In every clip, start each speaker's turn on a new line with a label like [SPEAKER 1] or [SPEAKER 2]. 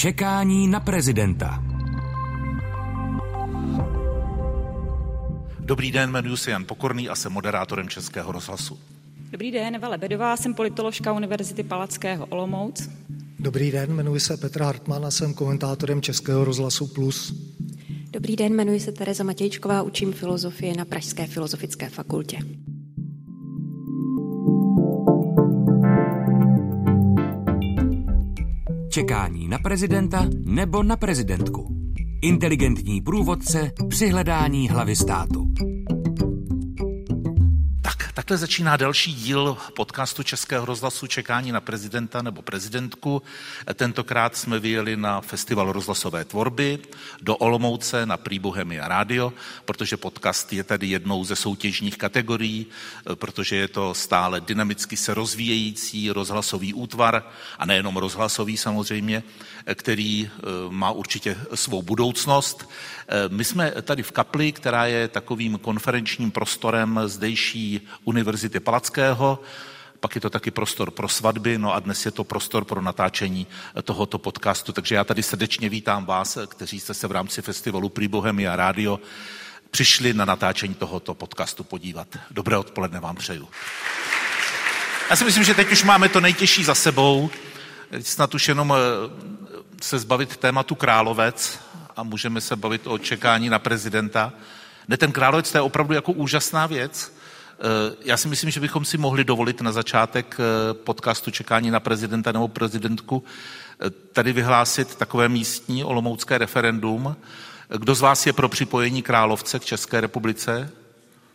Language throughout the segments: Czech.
[SPEAKER 1] Čekání na prezidenta.
[SPEAKER 2] Dobrý den, jmenuji se Jan Pokorný a jsem moderátorem Českého rozhlasu.
[SPEAKER 3] Dobrý den, Eva Lebedová, jsem politoložka Univerzity Palackého Olomouc.
[SPEAKER 4] Dobrý den, jmenuji se Petr Hartmann a jsem komentátorem Českého rozhlasu Plus.
[SPEAKER 5] Dobrý den, jmenuji se Tereza Matějčková, učím filozofii na Pražské filozofické fakultě.
[SPEAKER 1] Čekání na prezidenta nebo na prezidentku. Inteligentní průvodce při hledání hlavy státu.
[SPEAKER 2] Takhle začíná další díl podcastu Českého rozhlasu Čekání na prezidenta nebo prezidentku. Tentokrát jsme vyjeli na festival rozhlasové tvorby do Olomouce na Prý Bohemia Radio, protože podcast je tady jednou ze soutěžních kategorií, protože je to stále dynamicky se rozvíjející rozhlasový útvar a nejenom rozhlasový samozřejmě, který eh, má určitě svou budoucnost. Eh, my jsme tady v Kapli, která je takovým konferenčním prostorem zdejší Univerzity Palackého, pak je to taky prostor pro svatby, no a dnes je to prostor pro natáčení tohoto podcastu. Takže já tady srdečně vítám vás, kteří jste se v rámci festivalu Prý Bohemia Radio přišli na natáčení tohoto podcastu podívat. Dobré odpoledne vám přeju. Já si myslím, že teď už máme to nejtěžší za sebou. Snad už jenom eh, se zbavit tématu Královec a můžeme se bavit o čekání na prezidenta. Ne, ten Královec to je opravdu jako úžasná věc. Eh, já si myslím, že bychom si mohli dovolit na začátek eh, podcastu Čekání na prezidenta nebo prezidentku eh, tady vyhlásit takové místní olomoucké referendum. Kdo z vás je pro připojení Královce k České republice?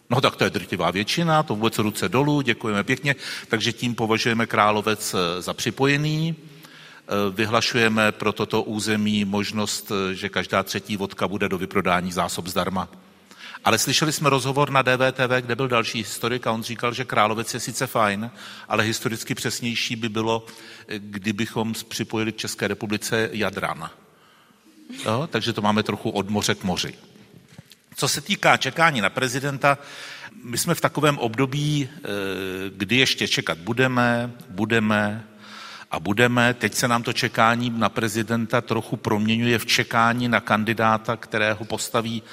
[SPEAKER 2] No tak to je drtivá většina, to vůbec ruce dolů, děkujeme pěkně, takže tím považujeme Královec za připojený. Vyhlašujeme pro toto území možnost, že každá třetí vodka bude do vyprodání zásob zdarma. Ale slyšeli jsme rozhovor na DVTV, kde byl další historik a on říkal, že Královec je sice fajn, ale historicky přesnější by bylo, kdybychom připojili k České republice Jadran. Jo? Takže to máme trochu od moře k moři. Co se týká čekání na prezidenta, my jsme v takovém období, eh, kdy ještě čekat budeme, budeme a budeme. Teď se nám to čekání na prezidenta trochu proměňuje v čekání na kandidáta, kterého postaví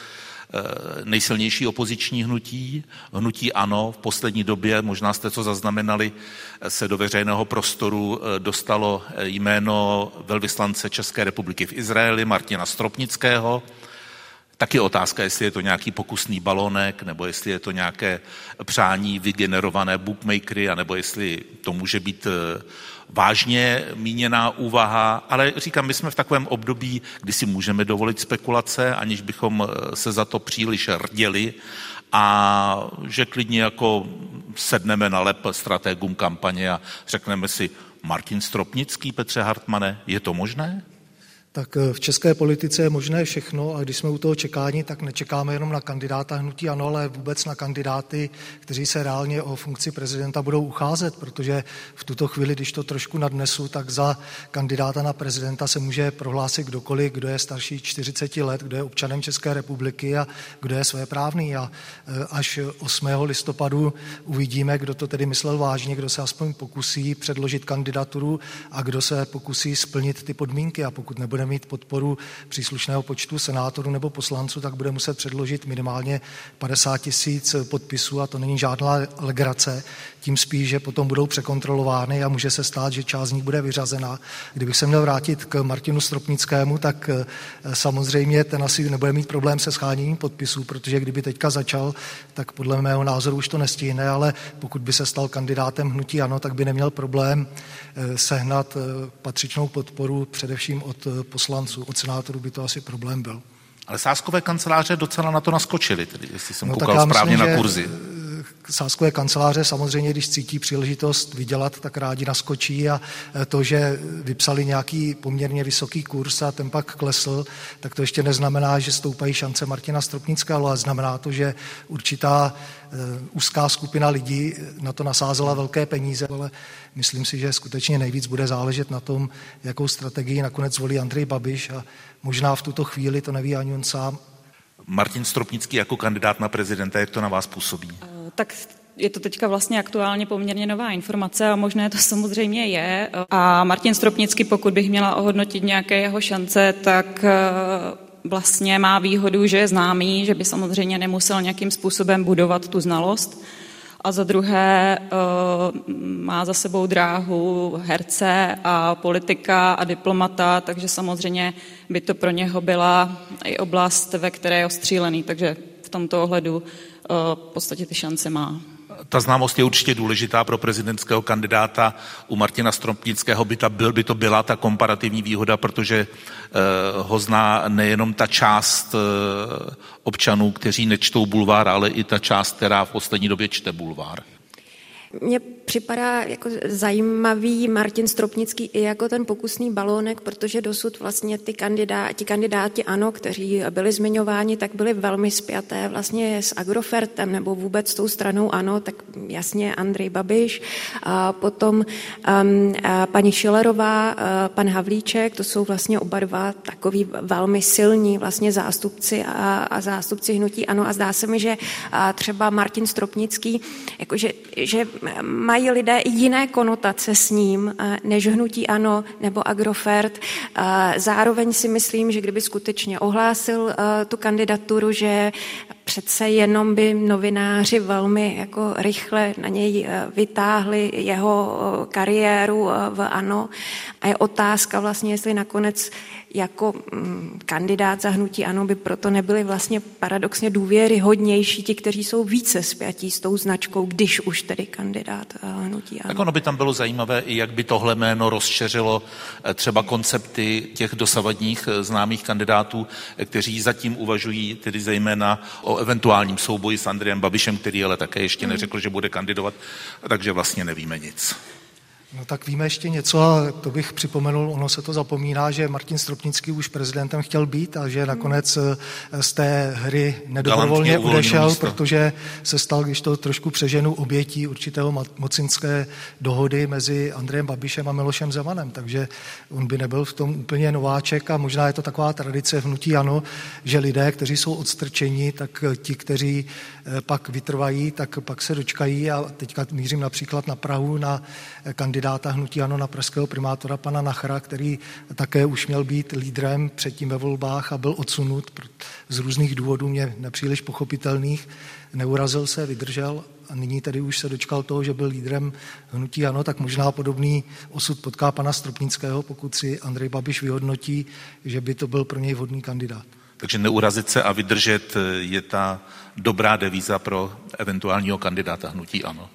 [SPEAKER 2] nejsilnější opoziční hnutí, hnutí ANO v poslední době, možná jste co zaznamenali, eh, se do veřejného prostoru eh, dostalo jméno velvyslance České republiky v Izraeli Martina Stropnického. Taky otázka, jestli je to nějaký pokusný balónek, nebo jestli je to nějaké přání vygenerované bookmakery, anebo jestli to může být vážně míněná úvaha, ale říkám, my jsme v takovém období, kdy si můžeme dovolit spekulace, aniž bychom eh, se za to příliš rděli a že klidně jako sedneme na lep strategům kampaně a řekneme si, Martin Stropnický, Petře Hartmane, je to možné?
[SPEAKER 4] Tak eh, v české politice je možné všechno a když jsme u toho čekání, tak nečekáme jenom na kandidáta hnutí ANO, ale vůbec na kandidáty, kteří se reálně o funkci prezidenta budou ucházet, protože v tuto chvíli, když to trošku nadnesu, tak za kandidáta na prezidenta se může prohlásit kdokoliv, kdo je starší 40 let, kdo je občanem České republiky a kdo je svéprávný. A eh, až 8. listopadu uvidíme, kdo to tedy myslel vážně, kdo se aspoň pokusí předložit kandidaturu a kdo se pokusí splnit ty podmínky. A pokud nebude bude mít podporu příslušného počtu senátorů nebo poslanců, tak bude muset předložit minimálně 50 tisíc podpisů a to není žádná legrace. Tím spíš, že potom budou překontrolovány a může se stát, že část z nich bude vyřazena. Kdybych se měl vrátit k Martinu Stropnickému, tak eh, samozřejmě ten asi nebude mít problém se scháněním podpisů, protože kdyby teďka začal, tak podle mého názoru už to nestihne, ale pokud by se stal kandidátem hnutí ano, tak by neměl problém eh, sehnat eh, patřičnou podporu především od poslanců, od senátorů by to asi problém byl.
[SPEAKER 2] Ale sáskové kanceláře docela na to naskočili, tedy, jestli jsem no, koukal správně myslím, na kurzy.
[SPEAKER 4] Eh, sáskové kanceláře samozřejmě, když cítí příležitost vydělat, tak rádi naskočí a eh, to, že vypsali nějaký poměrně vysoký kurz a ten pak klesl, tak to ještě neznamená, že stoupají šance Martina Stropnického, ale znamená to, že určitá eh, úzká skupina lidí na to nasázela velké peníze, ale myslím si, že skutečně nejvíc bude záležet na tom, jakou strategii nakonec zvolí Andrej Babiš a možná v tuto chvíli to neví ani on sám.
[SPEAKER 2] Martin Stropnický jako kandidát na prezidenta, jak to na vás působí?
[SPEAKER 3] Tak je to teďka vlastně aktuálně poměrně nová informace a možné to samozřejmě je. A Martin Stropnický, pokud bych měla ohodnotit nějaké jeho šance, tak vlastně má výhodu, že je známý, že by samozřejmě nemusel nějakým způsobem budovat tu znalost. A za druhé eh, má za sebou dráhu herce a politika a diplomata, takže samozřejmě by to pro něho byla i oblast, ve které je ostřílený, takže v tomto ohledu eh, v podstatě ty šance má
[SPEAKER 2] ta známost je určitě důležitá pro prezidentského kandidáta. U Martina Stropnického by, ta, byl, by to byla ta komparativní výhoda, protože uh, ho zná nejenom ta část uh, občanů, kteří nečtou bulvár, ale i ta část, která v poslední době čte bulvár.
[SPEAKER 5] Mně připadá jako zajímavý Martin Stropnický i jako ten pokusný balónek, protože dosud vlastně ty kandidáti, kandidáti ano, kteří byli zmiňováni, tak byli velmi spjaté vlastně s Agrofertem nebo vůbec s tou stranou ano, tak jasně Andrej Babiš, a potom um, a paní Šilerová, pan Havlíček, to jsou vlastně oba dva takový velmi silní vlastně zástupci a, a zástupci hnutí ano. A zdá se mi, že třeba Martin Stropnický, jakože že mají lidé i jiné konotace s ním, eh, než hnutí ANO nebo Agrofert. Eh, zároveň si myslím, že kdyby skutečně ohlásil eh, tu kandidaturu, že přece jenom by novináři velmi jako rychle na něj vytáhli jeho kariéru v ANO. A je otázka vlastně, jestli nakonec jako mm, kandidát za hnutí ANO by proto nebyli vlastně paradoxně důvěryhodnější ti, kteří jsou více spjatí s tou značkou, když už tedy kandidát eh, hnutí ANO.
[SPEAKER 2] Tak ono by tam bylo zajímavé, i jak by tohle jméno rozšeřilo eh, třeba koncepty těch dosavadních eh, známých kandidátů, kteří zatím uvažují tedy zejména o eventuálním souboji s Andrejem Babišem, který ale také ještě neřekl, že bude kandidovat, takže vlastně nevíme nic.
[SPEAKER 4] No tak víme ještě něco a to bych připomenul, ono se to zapomíná, že Martin Stropnický už prezidentem chtěl být a že nakonec eh, z té hry nedobrovolně odešel, místo. protože se stal, když to trošku přeženu, obětí určitého mocinské dohody mezi Andrejem Babišem a Milošem Zemanem, takže on by nebyl v tom úplně nováček a možná je to taková tradice hnutí ano, že lidé, kteří jsou odstrčeni, tak ti, kteří pak vytrvají, tak pak se dočkají a teďka mířím například na Prahu, na kandidáta kandidáta hnutí ano na pražského primátora pana Nachra, který také už měl být lídrem předtím ve volbách a byl odsunut z různých důvodů mě nepříliš pochopitelných. Neurazil se, vydržel a nyní tedy už se dočkal toho, že byl lídrem hnutí ano, tak možná podobný osud potká pana Stropnického, pokud si Andrej Babiš vyhodnotí, že by to byl pro něj vhodný kandidát.
[SPEAKER 2] Takže neurazit se a vydržet je ta dobrá devíza pro eventuálního kandidáta hnutí ano.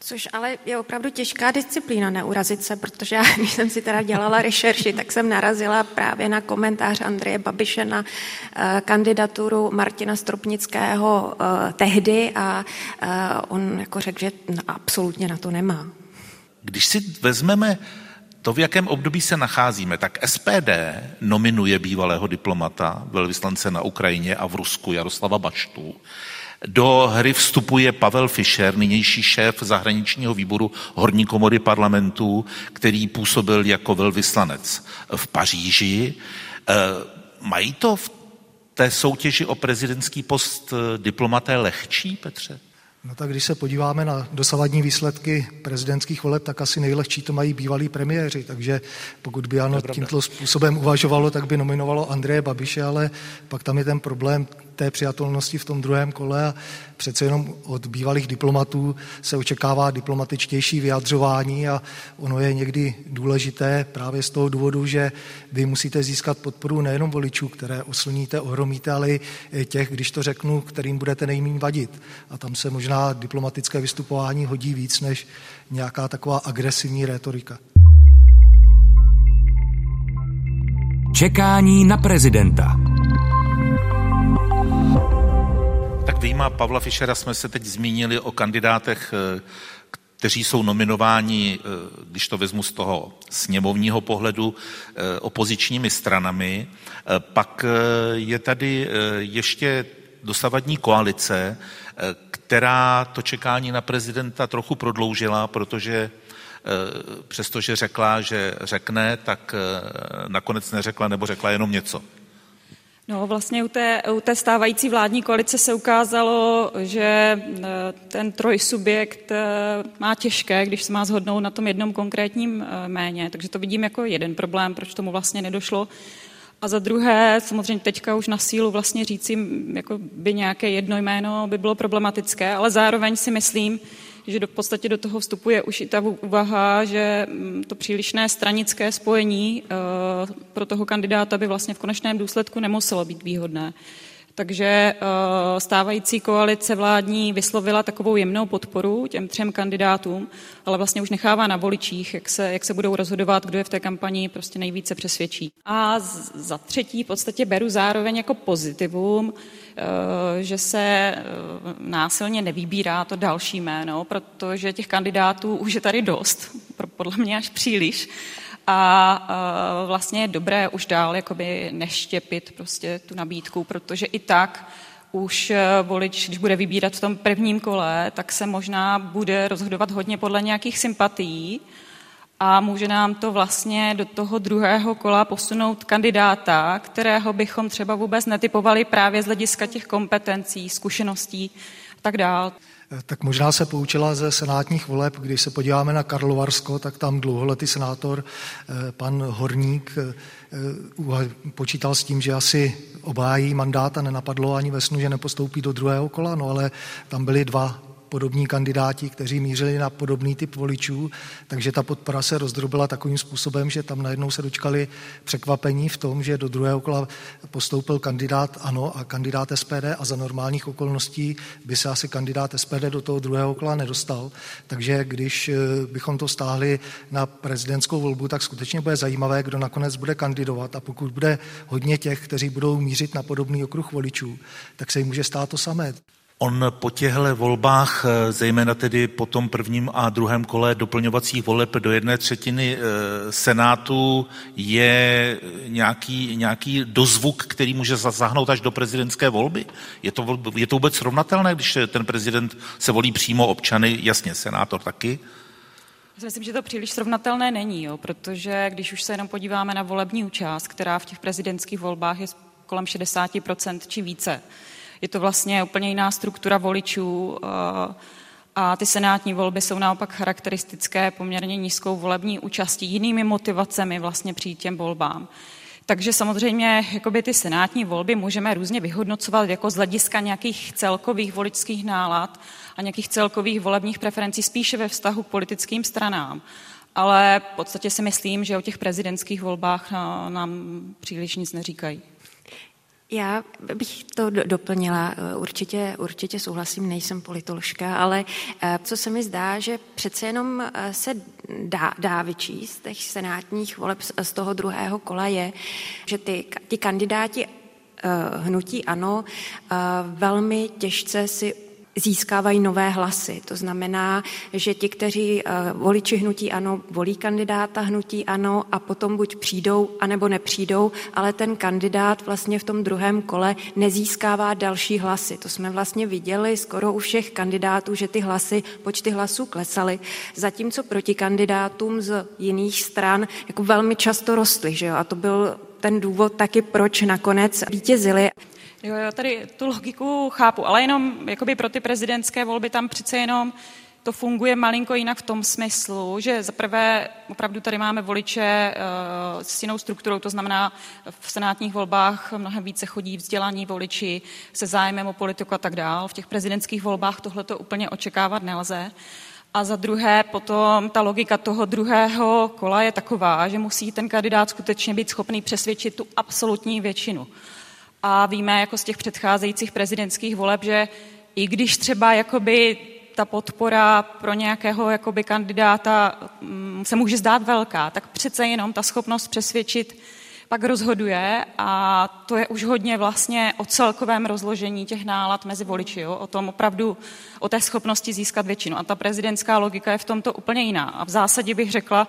[SPEAKER 5] Což ale je opravdu těžká disciplína neurazit se, protože já, když jsem si teda dělala rešerši, tak jsem narazila právě na komentář Andreje Babiše na uh, kandidaturu Martina Stropnického uh, tehdy a on jako řekl, že absolutně na to nemá.
[SPEAKER 2] Když si vezmeme to, v jakém období se nacházíme, tak SPD nominuje bývalého diplomata, velvyslance na Ukrajině a v Rusku Jaroslava Baštu. Do hry vstupuje Pavel Fischer, nynější šéf zahraničního výboru Horní komory parlamentu, který působil jako velvyslanec v Paříži. E, mají to v té soutěži o prezidentský post e, diplomaté lehčí, Petře?
[SPEAKER 4] No tak když se podíváme na dosavadní výsledky prezidentských voleb, tak asi nejlehčí to mají bývalí premiéři, takže pokud by ano tímto způsobem uvažovalo, tak by nominovalo Andreje Babiše, ale pak tam je ten problém té přijatelnosti v tom druhém kole a přece jenom od bývalých diplomatů se očekává diplomatičtější vyjadřování a ono je někdy důležité právě z toho důvodu, že vy musíte získat podporu nejenom voličů, které oslníte, ohromíte, ale i těch, když to řeknu, kterým budete nejméně vadit. A tam se možná diplomatické vystupování hodí víc než nějaká taková agresivní rétorika.
[SPEAKER 1] Čekání na prezidenta.
[SPEAKER 2] Tak výjima Pavla Fischera jsme se teď zmínili o kandidátech, eh, kteří jsou nominováni, eh, když to vezmu z toho sněmovního pohledu, eh, opozičními stranami. Pak je tady ještě dosavadní koalice, která to čekání na prezidenta trochu prodloužila, protože přestože řekla, že řekne, tak nakonec neřekla nebo řekla jenom něco.
[SPEAKER 3] No vlastně u té, u té stávající vládní koalice se ukázalo, že e, ten trojsubjekt e, má těžké, když se má zhodnout na tom jednom konkrétním e, méně. Takže to vidím jako jeden problém, proč tomu vlastně nedošlo. A za druhé, samozřejmě teďka už na sílu vlastně říci, jako by nějaké jedno jméno by bylo problematické, ale zároveň si myslím, že do, v podstatě do toho vstupuje už i ta úvaha, že mm, to přílišné stranické spojení uh, pro toho kandidáta by vlastně v konečném důsledku nemuselo být výhodné. Takže uh, stávající koalice vládní vyslovila takovou jemnou podporu těm třem kandidátům, ale vlastně už nechává na voličích, jak se, jak se budou rozhodovat, kdo je v té kampani prostě nejvíce přesvědčí. A za třetí v podstatě beru zároveň jako pozitivum, Eh, že se eh, násilně nevybírá to další jméno, protože těch kandidátů už je tady dost, podle mě až příliš. A eh, vlastně je dobré už dál jakoby neštěpit prostě tu nabídku, protože i tak už volič, když bude vybírat v tom prvním kole, tak se možná bude rozhodovat hodně podle nějakých sympatií, a může nám to vlastně do toho druhého kola posunout kandidáta, kterého bychom třeba vůbec netypovali právě z hlediska těch kompetencí, zkušeností a tak dále.
[SPEAKER 4] Tak možná se poučila ze senátních voleb, když se podíváme na Karlovarsko, tak tam dlouholetý senátor eh, pan Horník eh, počítal s tím, že asi obájí mandát a nenapadlo ani ve snu, že nepostoupí do druhého kola, no ale tam byly dva podobní kandidáti, kteří mířili na podobný typ voličů, takže ta podpora se rozdrobila takovým způsobem, že tam najednou se dočkali překvapení v tom, že do druhého kola postoupil kandidát ANO a kandidát SPD a za normálních okolností by se asi kandidát SPD do toho druhého kola nedostal. Takže když eh, bychom to stáhli na prezidentskou volbu, tak skutečně bude zajímavé, kdo nakonec bude kandidovat a pokud bude hodně těch, kteří budou mířit na podobný okruh voličů, tak se jim může stát to samé.
[SPEAKER 2] On po těchto volbách, eh, zejména tedy po tom prvním a druhém kole doplňovacích voleb do jedné třetiny eh, Senátu, je nějaký, nějaký dozvuk, který může zasáhnout až do prezidentské volby? Je to, je to vůbec srovnatelné, když ten prezident se volí přímo občany, jasně, senátor taky?
[SPEAKER 3] Já myslím, že to příliš srovnatelné není, jo, protože když už se jenom podíváme na volební účast, která v těch prezidentských volbách je kolem 60% či více, je to vlastně úplně jiná struktura voličů eh, a ty senátní volby jsou naopak charakteristické poměrně nízkou volební účastí, jinými motivacemi vlastně přijít těm volbám. Takže samozřejmě jakoby ty senátní volby můžeme různě vyhodnocovat jako z hlediska nějakých celkových voličských nálad a nějakých celkových volebních preferencí spíše ve vztahu k politickým stranám. Ale v podstatě si myslím, že o těch prezidentských volbách eh, nám příliš nic neříkají.
[SPEAKER 5] Já bych to doplnila. Určitě, určitě souhlasím, nejsem politoložka, ale eh, co se mi zdá, že přece jenom eh, se dá, dá vyčíst těch senátních voleb z toho druhého kola je, že ty, ty kandidáti eh, hnutí ano velmi těžce si získávají nové hlasy. To znamená, že ti, kteří uh, voliči hnutí ano, volí kandidáta hnutí ano a potom buď přijdou, anebo nepřijdou, ale ten kandidát vlastně v tom druhém kole nezískává další hlasy. To jsme vlastně viděli skoro u všech kandidátů, že ty hlasy, počty hlasů klesaly, zatímco proti kandidátům z jiných stran jako velmi často rostly. Že jo? A to byl ten důvod taky, proč nakonec vítězili.
[SPEAKER 3] Jo, jo, tady tu logiku chápu, ale jenom jakoby pro ty prezidentské volby tam přece jenom to funguje malinko jinak v tom smyslu, že za prvé opravdu tady máme voliče uh, s jinou strukturou, to znamená v senátních volbách mnohem více chodí vzdělaní voliči se zájmem o politiku a tak dál. V těch prezidentských volbách tohle to úplně očekávat nelze. A za druhé potom ta logika toho druhého kola je taková, že musí ten kandidát skutečně být schopný přesvědčit tu absolutní většinu. A víme jako z těch předcházejících prezidentských voleb, že i když třeba jakoby ta podpora pro nějakého jakoby kandidáta mm, se může zdát velká, tak přece jenom ta schopnost přesvědčit pak rozhoduje a to je už hodně vlastně o celkovém rozložení těch nálad mezi voliči, jo? o tom opravdu, o té schopnosti získat většinu. A ta prezidentská logika je v tomto úplně jiná. A v zásadě bych řekla,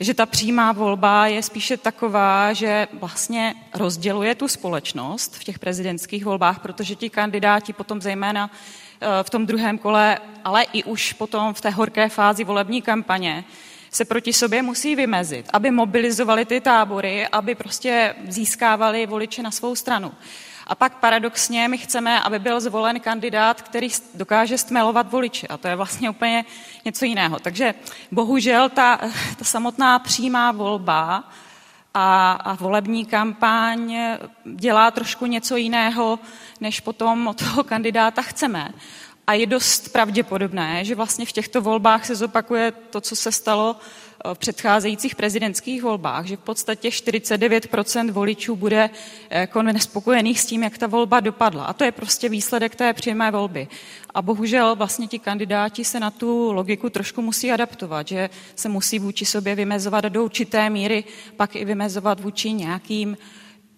[SPEAKER 3] že ta přímá volba je spíše taková, že vlastně rozděluje tu společnost v těch prezidentských volbách, protože ti kandidáti potom zejména eh, v tom druhém kole, ale i už potom v té horké fázi volební kampaně, se proti sobě musí vymezit, aby mobilizovali ty tábory, aby prostě získávali voliče na svou stranu. A pak paradoxně my chceme, aby byl zvolen kandidát, který dokáže stmelovat voliče. A to je vlastně úplně něco jiného. Takže bohužel ta, ta samotná přímá volba a, a volební kampaň dělá trošku něco jiného, než potom od toho kandidáta chceme. A je dost pravděpodobné, že vlastně v těchto volbách se zopakuje to, co se stalo v předcházejících prezidentských volbách, že v podstatě 49% voličů bude jako nespokojených s tím, jak ta volba dopadla. A to je prostě výsledek té přímé volby. A bohužel vlastně ti kandidáti se na tu logiku trošku musí adaptovat, že se musí vůči sobě vymezovat do určité míry, pak i vymezovat vůči nějakým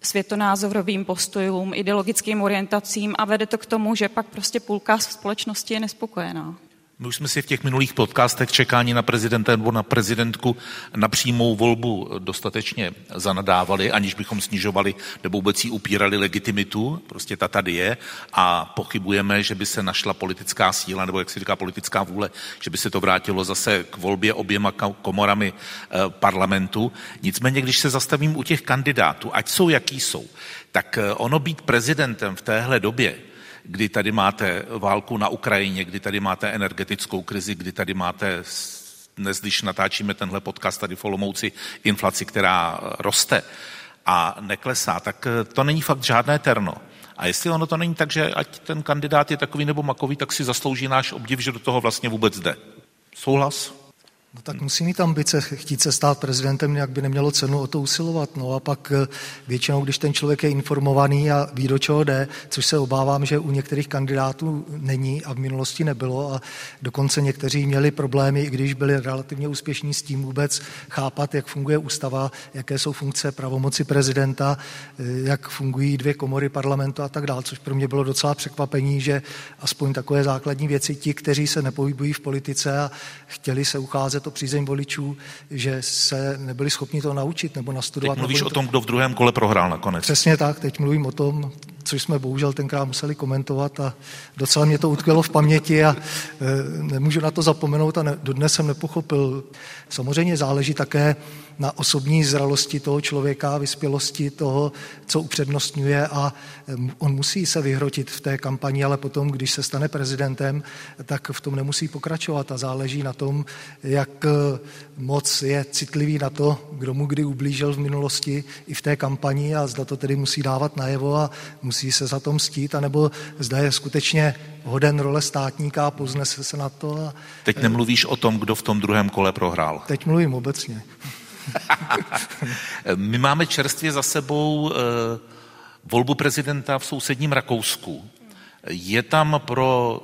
[SPEAKER 3] světonázorovým postojům, ideologickým orientacím a vede to k tomu, že pak prostě půlka společnosti je nespokojená.
[SPEAKER 2] My už jsme si v těch minulých podcastech čekání na prezidenta nebo na prezidentku na přímou volbu dostatečně zanadávali, aniž bychom snižovali nebo vůbec jí upírali legitimitu. Prostě ta tady je a pochybujeme, že by se našla politická síla nebo, jak se říká, politická vůle, že by se to vrátilo zase k volbě oběma komorami eh, parlamentu. Nicméně, když se zastavím u těch kandidátů, ať jsou, jaký jsou, tak eh, ono být prezidentem v téhle době, kdy tady máte válku na Ukrajině, kdy tady máte energetickou krizi, kdy tady máte dnes, když natáčíme tenhle podcast tady v Olomouci, inflaci, která roste a neklesá, tak eh, to není fakt žádné terno. A jestli ono to není tak, že ať ten kandidát je takový nebo makový, tak si zaslouží náš obdiv, že do toho vlastně vůbec jde. Souhlas?
[SPEAKER 4] No tak musí mít ambice, chtít se stát prezidentem, nějak by nemělo cenu o to usilovat. No a pak eh, většinou, když ten člověk je informovaný a ví, do čeho jde, což se obávám, že u některých kandidátů není a v minulosti nebylo a dokonce někteří měli problémy, i když byli relativně úspěšní s tím vůbec chápat, jak funguje ústava, jaké jsou funkce pravomoci prezidenta, eh, jak fungují dvě komory parlamentu a tak dále, což pro mě bylo docela překvapení, že aspoň takové základní věci ti, kteří se nepohybují v politice a chtěli se ucházet to přízeň voličů, že se nebyli schopni to naučit nebo nastudovat.
[SPEAKER 2] Teď mluvíš o tom, kdo v druhém kole prohrál nakonec.
[SPEAKER 4] Přesně tak, teď mluvím o tom, což jsme bohužel tenkrát museli komentovat a docela mě to utkvělo v paměti a e, nemůžu na to zapomenout a ne, dodnes jsem nepochopil. Samozřejmě záleží také na osobní zralosti toho člověka, vyspělosti toho, co upřednostňuje a on musí se vyhrotit v té kampani, ale potom, když se stane prezidentem, tak v tom nemusí pokračovat a záleží na tom, jak eh, moc je citlivý na to, kdo mu kdy ublížil v minulosti i v té kampani a zda to tedy musí dávat najevo a musí se za to mstít, anebo zda je skutečně hoden role státníka a poznese se na to. A,
[SPEAKER 2] Teď nemluvíš o tom, kdo v tom druhém kole prohrál.
[SPEAKER 4] Teď mluvím obecně.
[SPEAKER 2] My máme čerstvě za sebou eh, volbu prezidenta v sousedním Rakousku. Je tam pro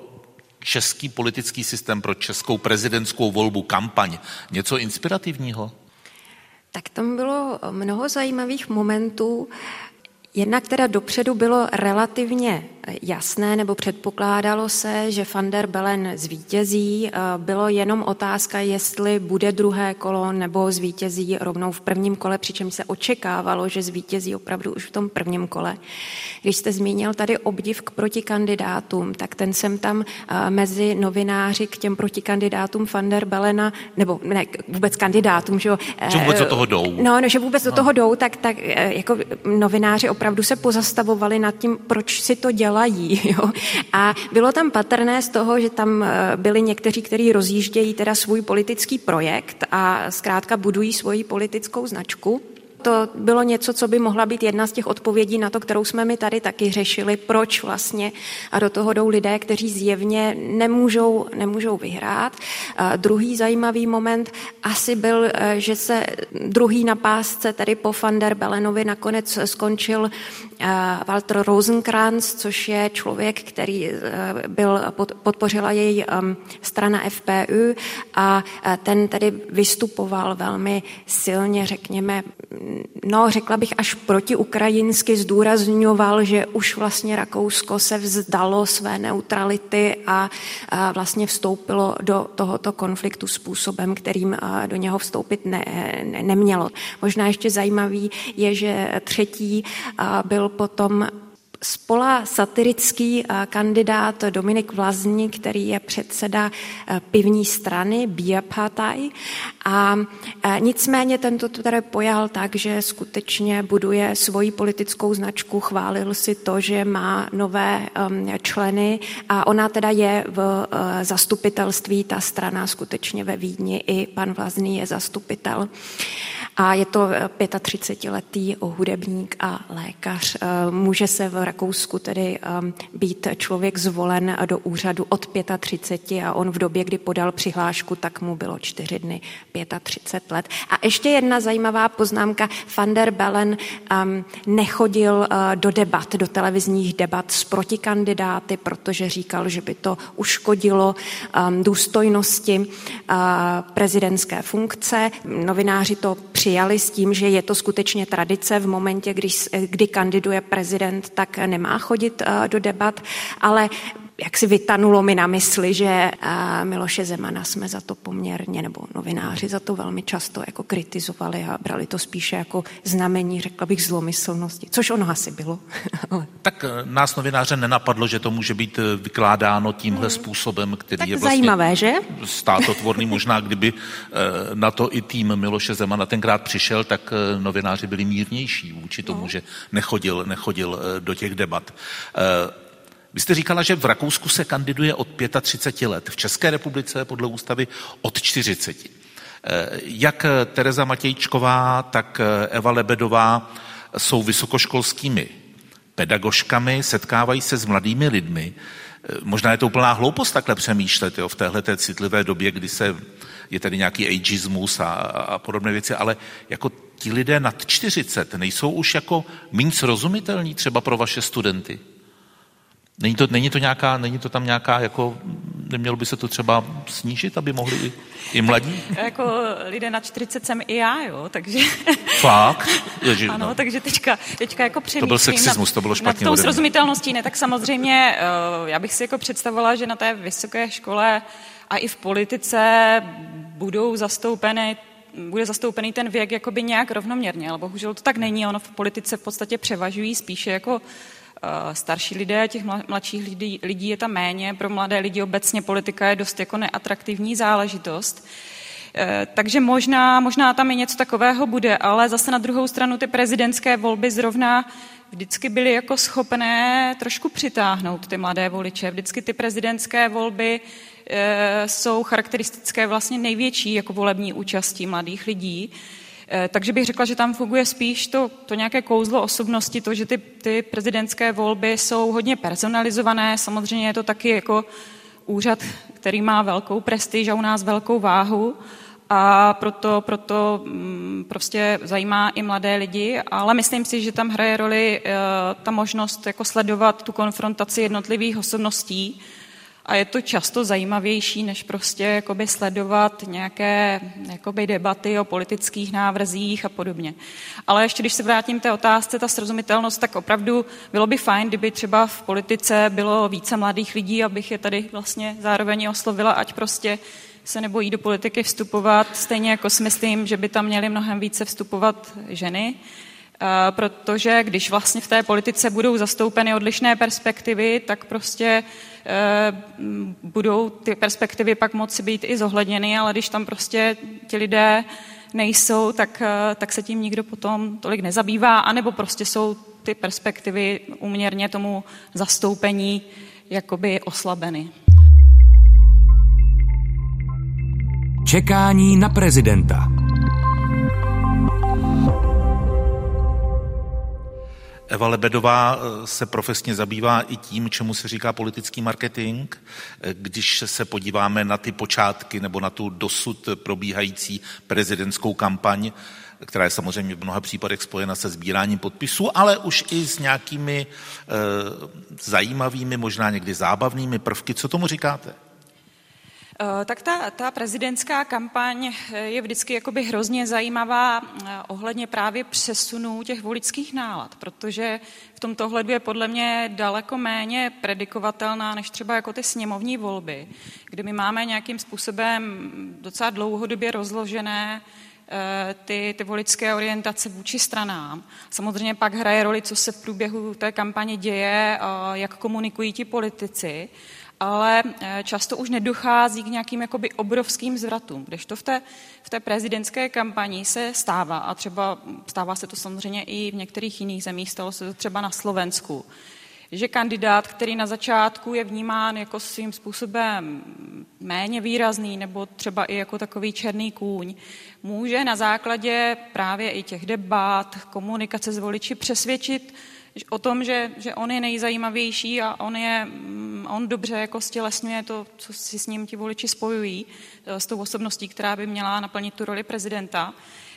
[SPEAKER 2] český politický systém, pro českou prezidentskou volbu, kampaň něco inspirativního?
[SPEAKER 5] Tak tam bylo mnoho zajímavých momentů. Jednak teda dopředu bylo relativně jasné, nebo předpokládalo se, že van der Bellen zvítězí. Bylo jenom otázka, jestli bude druhé kolo nebo zvítězí rovnou v prvním kole, přičemž se očekávalo, že zvítězí opravdu už v tom prvním kole. Když jste zmínil tady obdiv k protikandidátům, tak ten jsem tam mezi novináři k těm protikandidátům van der Bellena, nebo ne, vůbec kandidátům, že,
[SPEAKER 2] že vůbec do toho jdou.
[SPEAKER 5] No, no že vůbec no. do toho jdou, tak, tak jako novináři opravdu se pozastavovali nad tím, proč si to dělají dělají. Jo? A bylo tam patrné z toho, že tam eh, byli někteří, kteří rozjíždějí teda svůj politický projekt a zkrátka budují svoji politickou značku to bylo něco, co by mohla být jedna z těch odpovědí na to, kterou jsme mi tady taky řešili, proč vlastně a do toho jdou lidé, kteří zjevně nemůžou, nemůžou vyhrát. A druhý zajímavý moment asi byl, eh, že se druhý na pásce, tedy po van der Belenovi, nakonec skončil eh, Walter Rosenkrantz, což je člověk, který eh, byl, podpořila její strana FPU a ten tedy vystupoval velmi silně, řekněme, no řekla bych až protiukrajinsky zdůrazňoval, že už vlastně Rakousko se vzdalo své neutrality a, a vlastně vstoupilo do tohoto konfliktu způsobem, kterým do něho vstoupit ne, ne, nemělo. Možná ještě zajímavý je, že třetí byl potom spola satirický eh, kandidát Dominik Vlastní, který je předseda eh, pivní strany Biapataj. A eh, nicméně tento to tady pojal tak, že skutečně buduje svoji politickou značku, chválil si to, že má nové ehm, členy a ona teda je v zastupitelství, ta strana skutečně ve Vídni, i pan Vlastní je zastupitel. A je to 35-letý hudebník a lékař. Může se v Rakousku tedy um, být člověk zvolen do úřadu od 35 a on v době, kdy podal přihlášku, tak mu bylo čtyři dny 35 let. A ještě jedna zajímavá poznámka. Van der Bellen um, nechodil uh, do debat, do televizních debat s protikandidáty, protože říkal, že by to uškodilo um, důstojnosti prezidentské funkce. Novináři to přijali s tím, že je to skutečně tradice v momentě, když, kdy kandiduje prezident, tak nemá chodit eh, do debat, ale jak si vytanulo mi na mysli, že eh, Miloše Zemana jsme za to poměrně, nebo novináři za to velmi často jako kritizovali a brali to spíše jako znamení, řekla bych, zlomyslnosti, což ono asi bylo.
[SPEAKER 2] tak eh, nás novináře nenapadlo, že to může být vykládáno tímhle hmm. způsobem, který
[SPEAKER 5] tak
[SPEAKER 2] je vlastně
[SPEAKER 5] zajímavé, že?
[SPEAKER 2] státotvorný. Možná kdyby na to i tým Miloše Zemana tenkrát přišel, tak novináři byli mírnější vůči tomu, no. že nechodil, nechodil do těch debat. Vy jste říkala, že v Rakousku se kandiduje od 35 let, v České republice podle ústavy od 40. Eh, jak Tereza Matějčková, tak eh, Eva Lebedová jsou vysokoškolskými pedagožkami, setkávají se s mladými lidmi. Eh, možná je to úplná hloupost takhle přemýšlet jo, v téhle citlivé době, kdy se je tady nějaký ageismus a, a podobné věci, ale jako ti lidé nad 40 nejsou už jako méně srozumitelní třeba pro vaše studenty? Není to, není to, nějaká, není to tam nějaká, jako, nemělo by se to třeba snížit, aby mohli i, i mladí?
[SPEAKER 3] jako lidé na 40 jsem i já, jo, takže...
[SPEAKER 2] Fakt?
[SPEAKER 3] Ježi, ano, no. takže teďka, teďka jako přemýšlím...
[SPEAKER 2] To byl sexismus, to bylo špatně.
[SPEAKER 3] Na tou srozumitelností, ne, tak samozřejmě uh, já bych si jako představovala, že na té vysoké škole a i v politice budou zastoupeny bude zastoupený ten věk jakoby nějak rovnoměrně, ale bohužel to tak není. Ono v politice v podstatě převažují spíše jako Eh, starší lidé, těch mladších lidí, lidí je tam méně. Pro mladé lidi obecně politika je dost jako neatraktivní záležitost. Eh, takže možná, možná tam i něco takového bude, ale zase na druhou stranu ty prezidentské volby zrovna vždycky byly jako schopné trošku přitáhnout ty mladé voliče. Vždycky ty prezidentské volby e, jsou charakteristické vlastně největší jako volební účastí mladých lidí. Eh, takže bych řekla, že tam funguje spíš to, to nějaké kouzlo osobnosti, to, že ty, ty prezidentské volby jsou hodně personalizované. Samozřejmě je to taky jako úřad, který má velkou prestiž a u nás velkou váhu. A proto, proto mm, prostě zajímá i mladé lidi, ale myslím si, že tam hraje roli eh, ta možnost jako sledovat tu konfrontaci jednotlivých osobností, a je to často zajímavější, než prostě jakoby sledovat nějaké jakoby debaty o politických návrzích a podobně. Ale ještě když se vrátím té otázce, ta srozumitelnost, tak opravdu bylo by fajn, kdyby třeba v politice bylo více mladých lidí, abych je tady vlastně zároveň oslovila, ať prostě se nebojí do politiky vstupovat, stejně jako si myslím, že by tam měly mnohem více vstupovat ženy, protože když vlastně v té politice budou zastoupeny odlišné perspektivy, tak prostě Eh, budou ty perspektivy pak moci být i zohledněny, ale když tam prostě ti lidé nejsou, tak, eh, tak se tím nikdo potom tolik nezabývá, anebo prostě jsou ty perspektivy uměrně tomu zastoupení jakoby oslabeny.
[SPEAKER 1] Čekání na prezidenta.
[SPEAKER 2] Eva Lebedová eh, se profesně zabývá i tím, čemu se říká politický marketing. Eh, když se podíváme na ty počátky nebo na tu dosud probíhající prezidentskou kampaň, která je samozřejmě v mnoha případech spojena se sbíráním podpisů, ale už i s nějakými e, zajímavými, možná někdy zábavnými prvky. Co tomu říkáte?
[SPEAKER 3] Eh, tak ta, ta prezidentská kampaň eh, je vždycky jakoby hrozně zajímavá eh, ohledně právě přesunů těch voličských nálad, protože v tomto ohledu je podle mě daleko méně predikovatelná než třeba jako ty sněmovní volby, kde my máme nějakým způsobem docela dlouhodobě rozložené ty, ty voličské orientace vůči stranám. Samozřejmě pak hraje roli, co se v průběhu té kampaně děje, jak komunikují ti politici ale eh, často už nedochází k nějakým jakoby obrovským zvratům, kdežto v té, v té prezidentské kampani se stává, a třeba stává se to samozřejmě i v některých jiných zemích, stalo se to třeba na Slovensku, že kandidát, který na začátku je vnímán jako svým způsobem méně výrazný nebo třeba i jako takový černý kůň, může na základě právě i těch debat, komunikace s voliči přesvědčit o tom, že, že on je nejzajímavější a on, je, mm, on dobře jako stělesňuje to, co si s ním ti voliči spojují, eh, s tou osobností, která by měla naplnit tu roli prezidenta.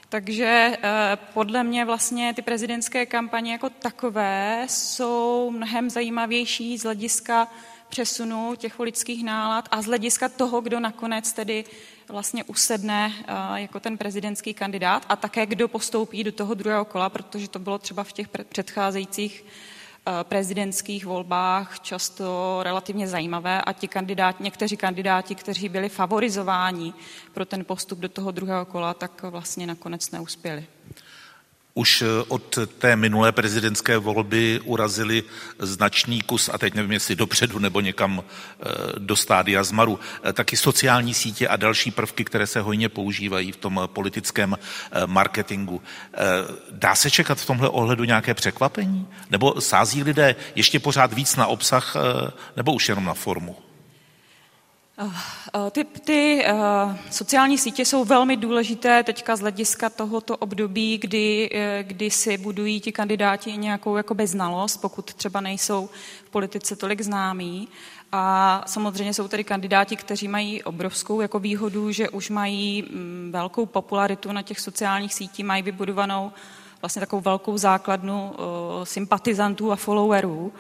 [SPEAKER 3] Takže eh, podle mě vlastně ty prezidentské kampaně jako takové jsou mnohem zajímavější z hlediska přesunu těch voličských nálad a z hlediska toho, kdo nakonec tedy vlastně usedne eh, jako ten prezidentský kandidát a také kdo postoupí do toho druhého kola, protože to bylo třeba v těch předcházejících eh, prezidentských volbách často relativně zajímavé a ti kandidáti, někteří kandidáti, kteří byli favorizováni pro ten postup do toho druhého kola, tak vlastně nakonec neuspěli
[SPEAKER 2] už eh, od té minulé prezidentské volby urazili značný kus, a teď nevím, jestli dopředu nebo někam eh, do stádia zmaru, eh, taky sociální sítě a další prvky, které se hojně používají v tom politickém marketingu. Dá se čekat v tomhle ohledu nějaké překvapení? Nebo sází lidé ještě pořád víc na obsah, nebo už jenom na formu?
[SPEAKER 3] Eh, eh, ty, ty uh, sociální sítě jsou velmi důležité teďka z hlediska tohoto období, kdy, kdy si budují ti kandidáti nějakou jakoby znalost, pokud třeba nejsou v politice tolik známí. A samozřejmě jsou tady kandidáti, kteří mají obrovskou jako výhodu, že už mají mm, velkou popularitu na těch sociálních sítích, mají vybudovanou vlastně takovou velkou základnu sympatizantů a followerů.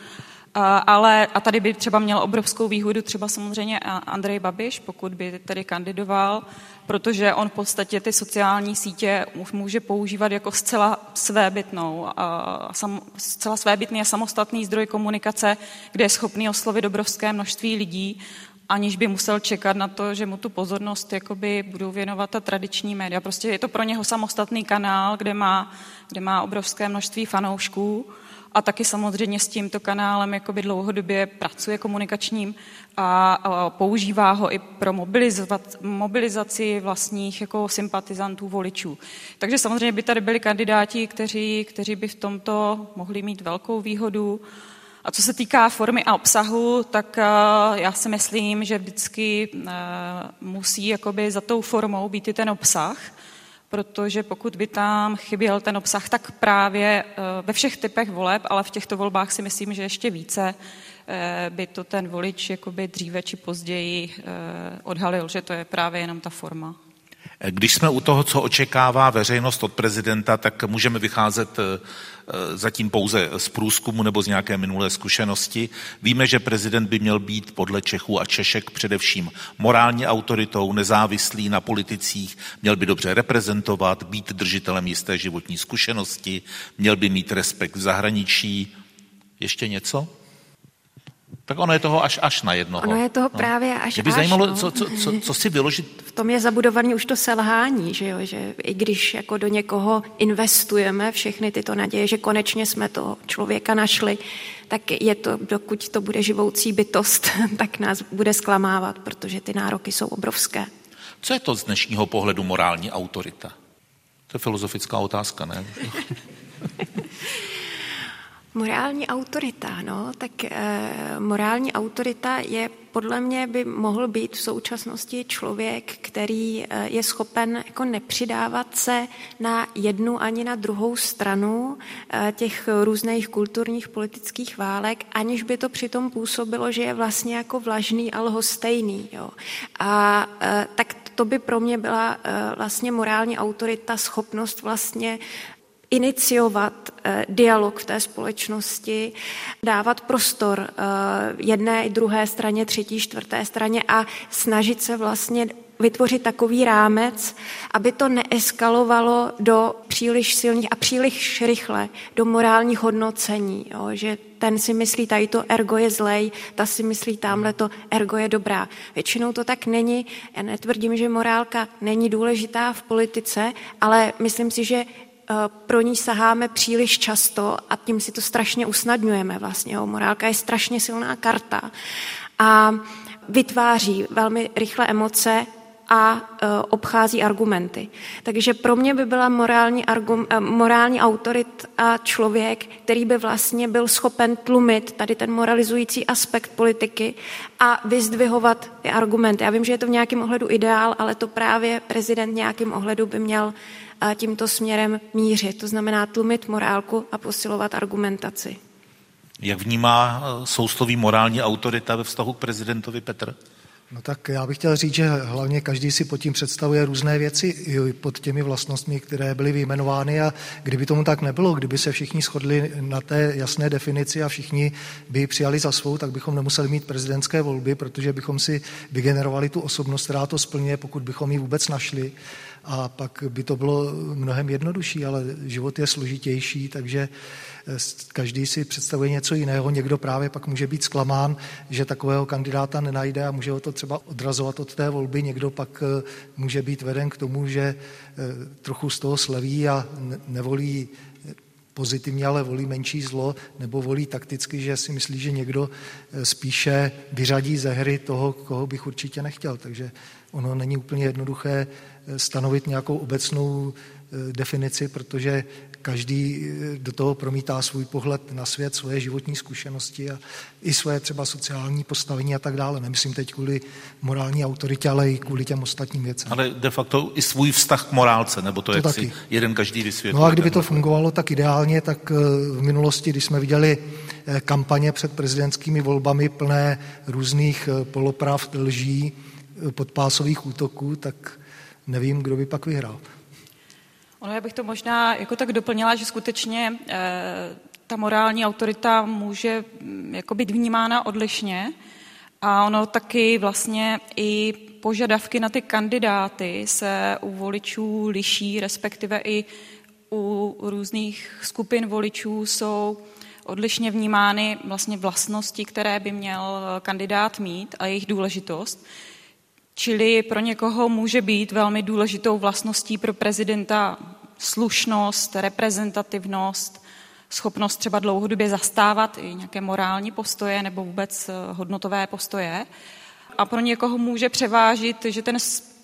[SPEAKER 3] Ale a tady by třeba měl obrovskou výhodu třeba samozřejmě Andrej Babiš, pokud by tedy kandidoval, protože on v podstatě ty sociální sítě může používat jako zcela svébytnou, a sam, zcela svébytný a samostatný zdroj komunikace, kde je schopný oslovit obrovské množství lidí, aniž by musel čekat na to, že mu tu pozornost jakoby budou věnovat ta tradiční média. Prostě je to pro něho samostatný kanál, kde má, kde má obrovské množství fanoušků a taky samozřejmě s tímto kanálem jakoby dlouhodobě pracuje komunikačním a, používá ho i pro mobilizaci vlastních jako sympatizantů voličů. Takže samozřejmě by tady byli kandidáti, kteří, kteří by v tomto mohli mít velkou výhodu. A co se týká formy a obsahu, tak já si myslím, že vždycky musí jakoby za tou formou být i ten obsah protože pokud by tam chyběl ten obsah, tak právě eh, ve všech typech voleb, ale v těchto volbách si myslím, že ještě více eh, by to ten volič jakoby dříve či později eh, odhalil, že to je právě jenom ta forma.
[SPEAKER 2] Když jsme u toho, co očekává veřejnost od prezidenta, tak můžeme vycházet eh, zatím pouze z průzkumu nebo z nějaké minulé zkušenosti. Víme, že prezident by měl být podle Čechů a Češek především morální autoritou, nezávislý na politicích, měl by dobře reprezentovat, být držitelem jisté životní zkušenosti, měl by mít respekt v zahraničí. Ještě něco? Tak ono je toho až až na jednoho.
[SPEAKER 5] Ono je toho no. právě až
[SPEAKER 2] Mě by
[SPEAKER 5] až,
[SPEAKER 2] zajímalo,
[SPEAKER 5] no.
[SPEAKER 2] co, co, co, co si vyložit.
[SPEAKER 5] V tom je zabudovaný už to selhání, že jo, že i když jako do někoho investujeme všechny tyto naděje, že konečně jsme toho člověka našli, tak je to, dokud to bude živoucí bytost, tak nás bude zklamávat, protože ty nároky jsou obrovské.
[SPEAKER 2] Co je to z dnešního pohledu morální autorita? To je filozofická otázka, ne?
[SPEAKER 5] Morální autorita, no, tak e, morální autorita je podle mě by mohl být v současnosti člověk, který e, je schopen jako nepřidávat se na jednu ani na druhou stranu e, těch různých kulturních politických válek, aniž by to přitom působilo, že je vlastně jako vlažný a lhostejný. Jo. A tak to by pro mě byla vlastně morální autorita, schopnost vlastně iniciovat eh, dialog v té společnosti, dávat prostor eh, jedné druhé straně, třetí, čtvrté straně a snažit se vlastně vytvořit takový rámec, aby to neeskalovalo do příliš silných a příliš rychle do morálních hodnocení, jo, že ten si myslí, tady to ergo je zlej, ta si myslí, tamhle to ergo je dobrá. Většinou to tak není. Já netvrdím, že morálka není důležitá v politice, ale myslím si, že pro ní saháme příliš často a tím si to strašně usnadňujeme vlastně. Jo. Morálka je strašně silná karta a vytváří velmi rychle emoce a e, obchází argumenty. Takže pro mě by byla morální, argum, e, morální autorit a člověk, který by vlastně byl schopen tlumit tady ten moralizující aspekt politiky a vyzdvihovat ty argumenty. Já vím, že je to v nějakém ohledu ideál, ale to právě prezident nějakým ohledu by měl tímto směrem mířit. To znamená tlumit morálku a posilovat argumentaci.
[SPEAKER 2] Jak vnímá sousloví morální autorita ve vztahu k prezidentovi Petr?
[SPEAKER 4] No tak já bych chtěl říct, že hlavně každý si pod tím představuje různé věci pod těmi vlastnostmi, které byly vyjmenovány a kdyby tomu tak nebylo, kdyby se všichni shodli na té jasné definici a všichni by ji přijali za svou, tak bychom nemuseli mít prezidentské volby, protože bychom si vygenerovali tu osobnost, která to splňuje, pokud bychom ji vůbec našli a pak by to bylo mnohem jednodušší, ale život je složitější, takže eh, každý si představuje něco jiného. Někdo právě pak může být zklamán, že takového kandidáta nenajde a může ho to třeba odrazovat od té volby. Někdo pak eh, může být veden k tomu, že eh, trochu z toho sleví a nevolí pozitivně, ale volí menší zlo, nebo volí takticky, že si myslí, že někdo spíše vyřadí ze hry toho, koho bych určitě nechtěl. Takže ono není úplně jednoduché stanovit nějakou obecnou eh, definici, protože každý eh, do toho promítá svůj pohled na svět, svoje životní zkušenosti a i svoje třeba sociální postavení a tak dále. Nemyslím teď kvůli morální autoritě, ale i kvůli těm ostatním věcem.
[SPEAKER 2] Ale de facto i svůj vztah k morálce, nebo to, to jak taky. si jeden každý vysvětlí.
[SPEAKER 4] No a kdyby to fungovalo tak ideálně, tak eh, v minulosti, když jsme viděli kampaně před prezidentskými volbami plné různých polopravd, lží, podpásových útoků, tak nevím, kdo by pak vyhrál.
[SPEAKER 3] Ono, já bych to možná jako tak doplnila, že skutečně e, ta morální autorita může mm, jako být vnímána odlišně a ono taky vlastně i požadavky na ty kandidáty se u voličů liší, respektive i u různých skupin voličů jsou odlišně vnímány vlastně vlastnosti, které by měl kandidát mít a jejich důležitost. Čili pro někoho může být velmi důležitou vlastností pro prezidenta slušnost, reprezentativnost, schopnost třeba dlouhodobě zastávat i nějaké morální postoje nebo vůbec eh, hodnotové postoje. A pro někoho může převážit, že ten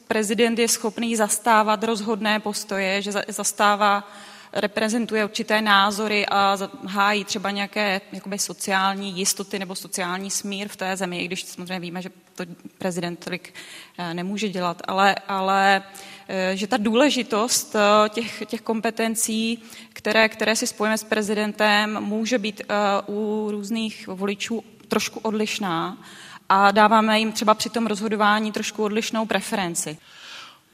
[SPEAKER 3] prezident je schopný zastávat rozhodné postoje, že zastává reprezentuje určité názory a hájí třeba nějaké jakoby sociální jistoty nebo sociální smír v té zemi, i když samozřejmě víme, že to prezident tolik eh, nemůže dělat, ale, ale eh, že ta důležitost eh, těch, těch kompetencí, které, které si spojíme s prezidentem, může být u různých voličů trošku odlišná a dáváme jim třeba při tom rozhodování trošku odlišnou preferenci.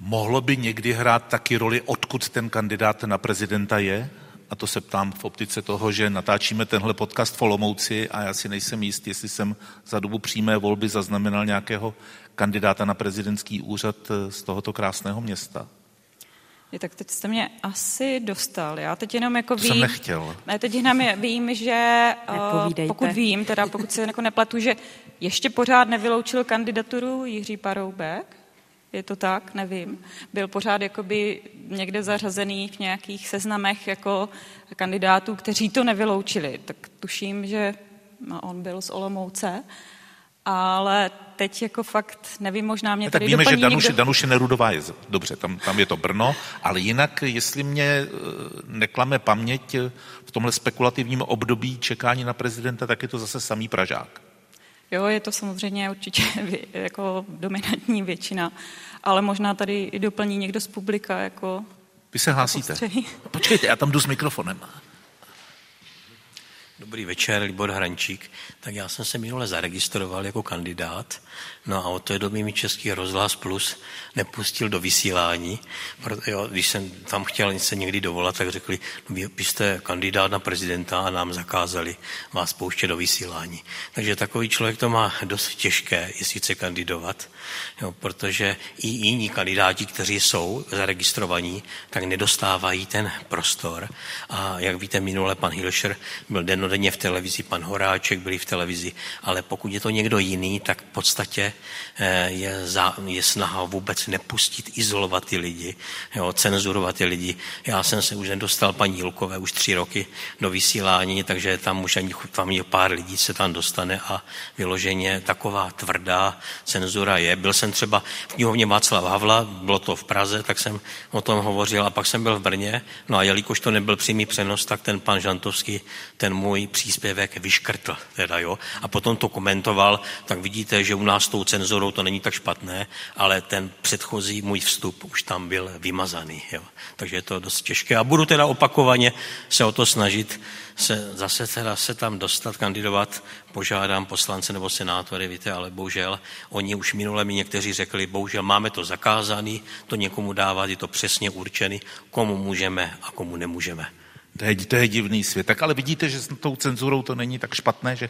[SPEAKER 2] Mohlo by někdy hrát taky roli, odkud ten kandidát na prezidenta je? A to se ptám v optice toho, že natáčíme tenhle podcast v Olomouci a já si nejsem jist, jestli jsem za dobu přímé volby zaznamenal nějakého kandidáta na prezidentský úřad eh, z tohoto krásného města.
[SPEAKER 3] Je, tak teď jste mě asi dostal. Já teď jenom jako
[SPEAKER 2] to
[SPEAKER 3] vím...
[SPEAKER 2] jsem nechtěl.
[SPEAKER 3] Ne, teď jenom vím, že uh, pokud vím, teda pokud se jako nepletu, že ještě pořád nevyloučil kandidaturu Jiří Paroubek, je to tak? Nevím. Byl pořád jakoby někde zařazený v nějakých seznamech jako kandidátů, kteří to nevyloučili. Tak tuším, že no, on byl z Olomouce, ale teď jako fakt nevím, možná mě
[SPEAKER 2] tak
[SPEAKER 3] tady
[SPEAKER 2] víme, že Danuše,
[SPEAKER 3] někdo...
[SPEAKER 2] Danuše Nerudová je, dobře, tam, tam je to Brno, ale jinak, jestli mě eh, neklame paměť v tomhle spekulativním období čekání na prezidenta, tak je to zase samý Pražák.
[SPEAKER 3] Jo, je to samozřejmě určitě jako dominantní většina, ale možná tady i doplní někdo z publika. Jako
[SPEAKER 2] Vy se hlásíte. Počkejte, já tam jdu s mikrofonem.
[SPEAKER 6] Dobrý večer, Libor Hrančík. Tak já jsem se minule zaregistroval jako kandidát, no a od té doby mi Český rozhlas Plus nepustil do vysílání. Proto, jo, když jsem tam chtěl se někdy dovolat, tak řekli, no, vy jste kandidát na prezidenta a nám zakázali vás pouštět do vysílání. Takže takový člověk to má dost těžké, jestli chce kandidovat, jo, protože i jiní kandidáti, kteří jsou zaregistrovaní, tak nedostávají ten prostor. A jak víte, minule pan Hilšer byl denodenně v televizi, pan Horáček byli v televizi, ale pokud je to někdo jiný, tak v podstatě eh, je, za, je snaha vůbec nepustit, izolovat ty lidi, jo, cenzurovat ty lidi. Já jsem se už nedostal paní Jilkové už tři roky do vysílání, takže tam už ani tam je pár lidí se tam dostane a vyloženě taková tvrdá cenzura je. Byl jsem třeba v knihovně Václav Havla, bylo to v Praze, tak jsem o tom hovořil a pak jsem byl v Brně, no a jelikož to nebyl přímý přenos, tak ten pan Žantovský ten můj příspěvek vyškrtl. Teda, jo? A potom to komentoval, tak vidíte, že u nás tou cenzurou to není tak špatné, ale ten předchozí můj vstup už tam byl vymazaný. Jo? Takže je to dost těžké. A budu teda opakovaně se o to snažit, se zase teda se tam dostat, kandidovat, požádám poslance nebo senátory, víte, ale bohužel, oni už minule mi někteří řekli, bohužel máme to zakázaný, to někomu dávat, je to přesně určený, komu můžeme a komu nemůžeme.
[SPEAKER 2] To je, to je divný svět. Tak ale vidíte, že s tou cenzurou to není tak špatné, že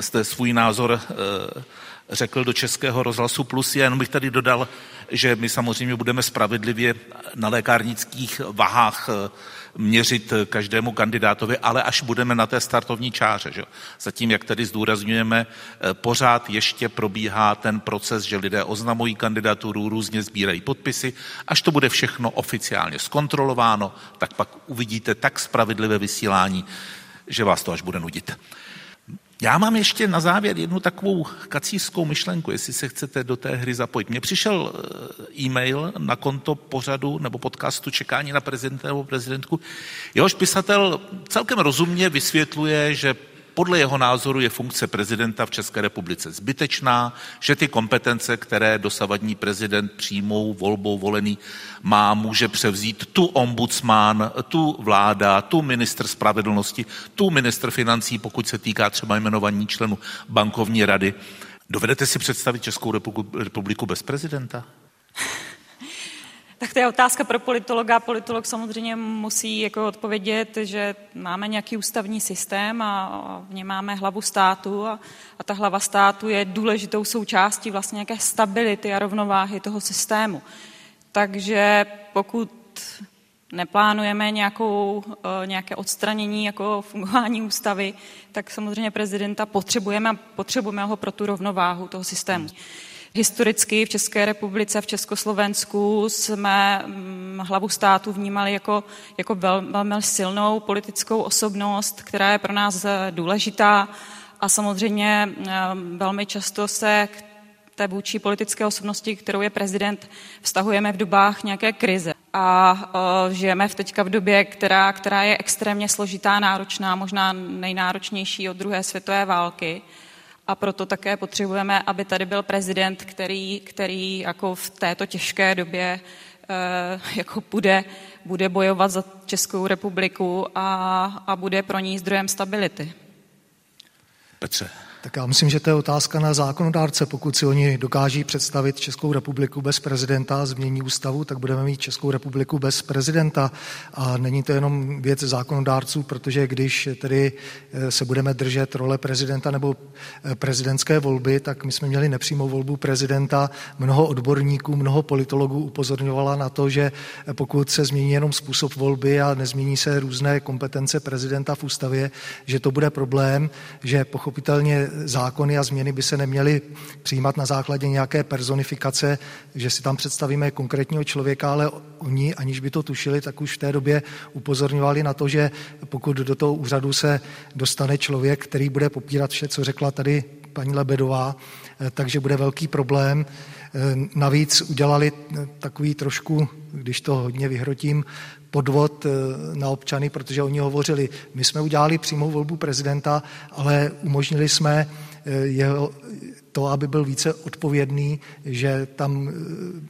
[SPEAKER 2] jste svůj názor e, řekl do Českého rozhlasu Plus. Já jenom bych tady dodal, že my samozřejmě budeme spravedlivě na lékárnických vahách e, měřit každému kandidátovi, ale až budeme na té startovní čáře. Že? Zatím, jak tedy zdůrazňujeme, eh, pořád ještě probíhá ten proces, že lidé oznamují kandidaturu, různě sbírají podpisy. Až to bude všechno oficiálně zkontrolováno, tak pak uvidíte tak spravedlivé vysílání, že vás to až bude nudit. Já mám ještě na závěr jednu takovou kacířskou myšlenku, jestli se chcete do té hry zapojit. Mně přišel eh, e-mail na konto pořadu nebo podcastu Čekání na prezidenta nebo prezidentku. Jehož pisatel celkem rozumně vysvětluje, že podle jeho názoru je funkce prezidenta v České republice zbytečná, že ty kompetence, které dosavadní prezident přímou volbou volený má, může převzít tu ombudsman, tu vláda, tu minister spravedlnosti, tu minister financí, pokud se týká třeba jmenovaní členů bankovní rady. Dovedete si představit Českou republiku bez prezidenta?
[SPEAKER 3] Tak to je otázka pro politologa. Politolog samozřejmě musí jako odpovědět, že máme nějaký ústavní systém a v něm máme hlavu státu a, a ta hlava státu je důležitou součástí vlastně nějaké stability a rovnováhy toho systému. Takže pokud neplánujeme nějakou, eh, nějaké odstranění jako fungování ústavy, tak samozřejmě prezidenta potřebujeme a potřebujeme ho pro tu rovnováhu toho systému. Historicky v České republice, v Československu jsme mm, hlavu státu vnímali jako, jako vel, velmi silnou politickou osobnost, která je pro nás eh, důležitá a samozřejmě eh, velmi často se k té vůči politické osobnosti, kterou je prezident, vztahujeme v dobách nějaké krize. A uh, žijeme v teďka v době, která, která je extrémně složitá, náročná, možná nejnáročnější od druhé světové války a proto také potřebujeme, aby tady byl prezident, který, který jako v této těžké době eh, jako bude, bude bojovat za Českou republiku a, a bude pro ní zdrojem stability.
[SPEAKER 2] Petře.
[SPEAKER 4] Tak já myslím, že to je otázka na zákonodárce. Pokud si oni dokáží představit Českou republiku bez prezidenta změní ústavu, tak budeme mít Českou republiku bez prezidenta. A není to jenom věc zákonodárců, protože když tedy eh, se budeme držet role prezidenta nebo eh, prezidentské volby, tak my jsme měli nepřímou volbu prezidenta. Mnoho odborníků, mnoho politologů upozorňovala na to, že pokud se změní jenom způsob volby a nezmění se různé kompetence prezidenta v ústavě, že to bude problém, že pochopitelně zákony a změny by se neměly přijímat na základě nějaké personifikace, že si tam představíme konkrétního člověka, ale oni, aniž by to tušili, tak už v té době upozorňovali na to, že pokud do toho úřadu se dostane člověk, který bude popírat vše, co řekla tady paní Lebedová, eh, takže bude velký problém. Eh, navíc udělali takový trošku, když to hodně vyhrotím, podvod eh, na občany, protože oni hovořili, my jsme udělali přímou volbu prezidenta, ale umožnili jsme jeho, to, aby byl více odpovědný, že tam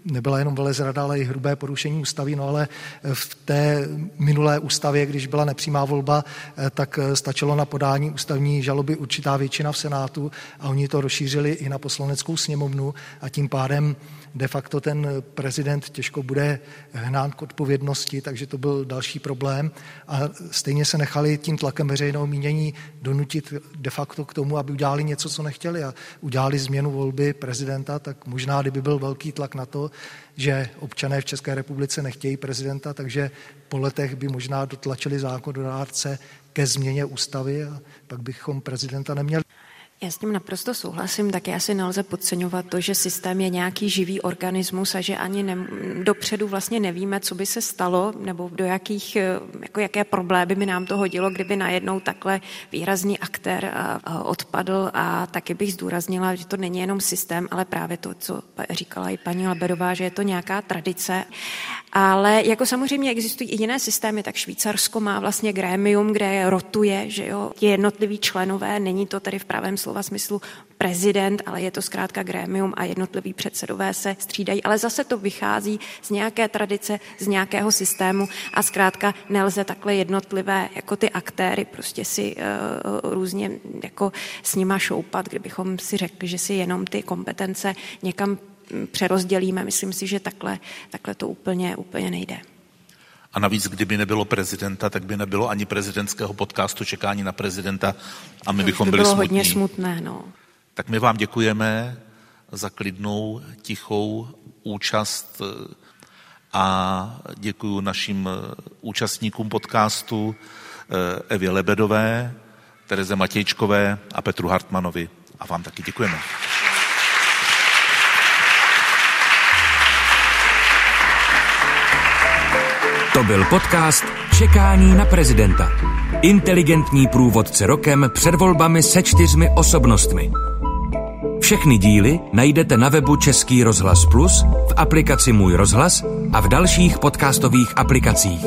[SPEAKER 4] nebyla jenom velezrada, ale i hrubé porušení ústavy, no ale v té minulé ústavě, když byla nepřímá volba, tak stačilo na podání ústavní žaloby určitá většina v Senátu a oni to rozšířili i na poslaneckou sněmovnu a tím pádem de facto ten prezident těžko bude hnán k odpovědnosti, takže to byl další problém. A stejně se nechali tím tlakem veřejného mínění donutit de facto k tomu, aby udělali něco, co nechtěli a udělali změnu volby prezidenta, tak možná, kdyby byl velký tlak na to, že občané v České republice nechtějí prezidenta, takže po letech by možná dotlačili zákonodárce ke změně ústavy a pak bychom prezidenta neměli.
[SPEAKER 5] Já s tím naprosto souhlasím, taky asi nelze podceňovat to, že systém je nějaký živý organismus a že ani ne, dopředu vlastně nevíme, co by se stalo, nebo do jakých, jako jaké problémy by nám to hodilo, kdyby najednou takhle výrazný aktér odpadl a taky bych zdůraznila, že to není jenom systém, ale právě to, co říkala i paní Laberová, že je to nějaká tradice. Ale jako samozřejmě existují i jiné systémy, tak Švýcarsko má vlastně grémium, kde rotuje, že jo, ti jednotliví členové, není to tedy v pravém slova smyslu prezident, ale je to zkrátka grémium a jednotliví předsedové se střídají. Ale zase to vychází z nějaké tradice, z nějakého systému a zkrátka nelze takhle jednotlivé jako ty aktéry prostě si uh, různě jako s nima šoupat, kdybychom si řekli, že si jenom ty kompetence někam přerozdělíme. Myslím si, že takhle, takhle to úplně, úplně nejde.
[SPEAKER 2] A navíc, kdyby nebylo prezidenta, tak by nebylo ani prezidentského podcastu Čekání na prezidenta a my to bychom
[SPEAKER 5] by
[SPEAKER 2] byli
[SPEAKER 5] bylo
[SPEAKER 2] smutní.
[SPEAKER 5] hodně smutné, no.
[SPEAKER 2] Tak my vám děkujeme za klidnou, tichou účast a děkuji našim účastníkům podcastu eh, Evě Lebedové, Tereze Matějčkové a Petru Hartmanovi. A vám taky děkujeme.
[SPEAKER 1] To byl podcast Čekání na prezidenta. Inteligentní průvodce rokem před volbami se čtyřmi osobnostmi. Všechny díly najdete na webu Český rozhlas Plus, v aplikaci Můj rozhlas a v dalších podcastových aplikacích.